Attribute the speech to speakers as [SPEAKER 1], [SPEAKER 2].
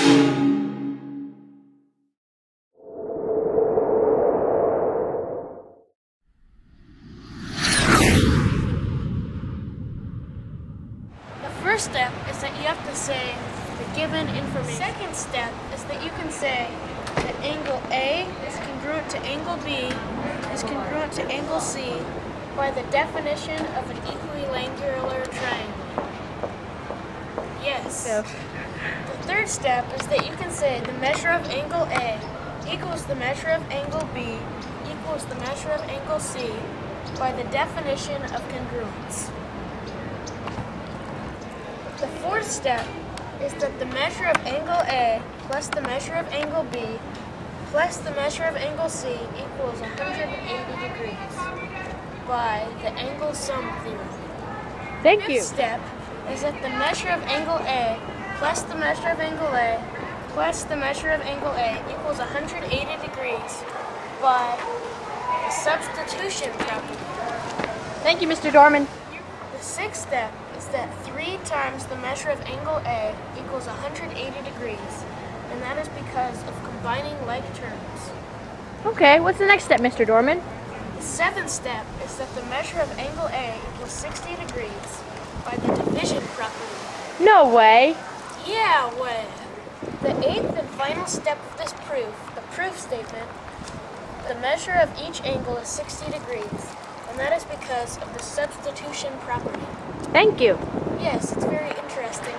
[SPEAKER 1] The first step is that you have to say the given information. Second step is that you can say that angle A is congruent to angle B is congruent to angle C by the definition of an equilateral triangle. Yes. The third step is that you can say the measure of angle A equals the measure of angle B equals the measure of angle C by the definition of congruence. The fourth step is that the measure of angle A plus the measure of angle B plus the measure of angle C equals 180 degrees by the angle sum theorem.
[SPEAKER 2] Thank
[SPEAKER 1] Fifth
[SPEAKER 2] you.
[SPEAKER 1] step is that the measure of angle A plus the measure of angle A plus the measure of angle A equals 180 degrees by the substitution property.
[SPEAKER 2] Thank you, Mr. Dorman.
[SPEAKER 1] The sixth step is that 3 times the measure of angle A equals 180 degrees, and that is because of combining like terms.
[SPEAKER 2] Okay, what's the next step, Mr. Dorman?
[SPEAKER 1] The seventh step is that the measure of angle A equals 60 degrees by the division property.
[SPEAKER 2] No way.
[SPEAKER 1] Yeah, way. The eighth and final step of this proof, the proof statement, the measure of each angle is 60 degrees, and that is because of the substitution property.
[SPEAKER 2] Thank you.
[SPEAKER 1] Yes, it's very interesting.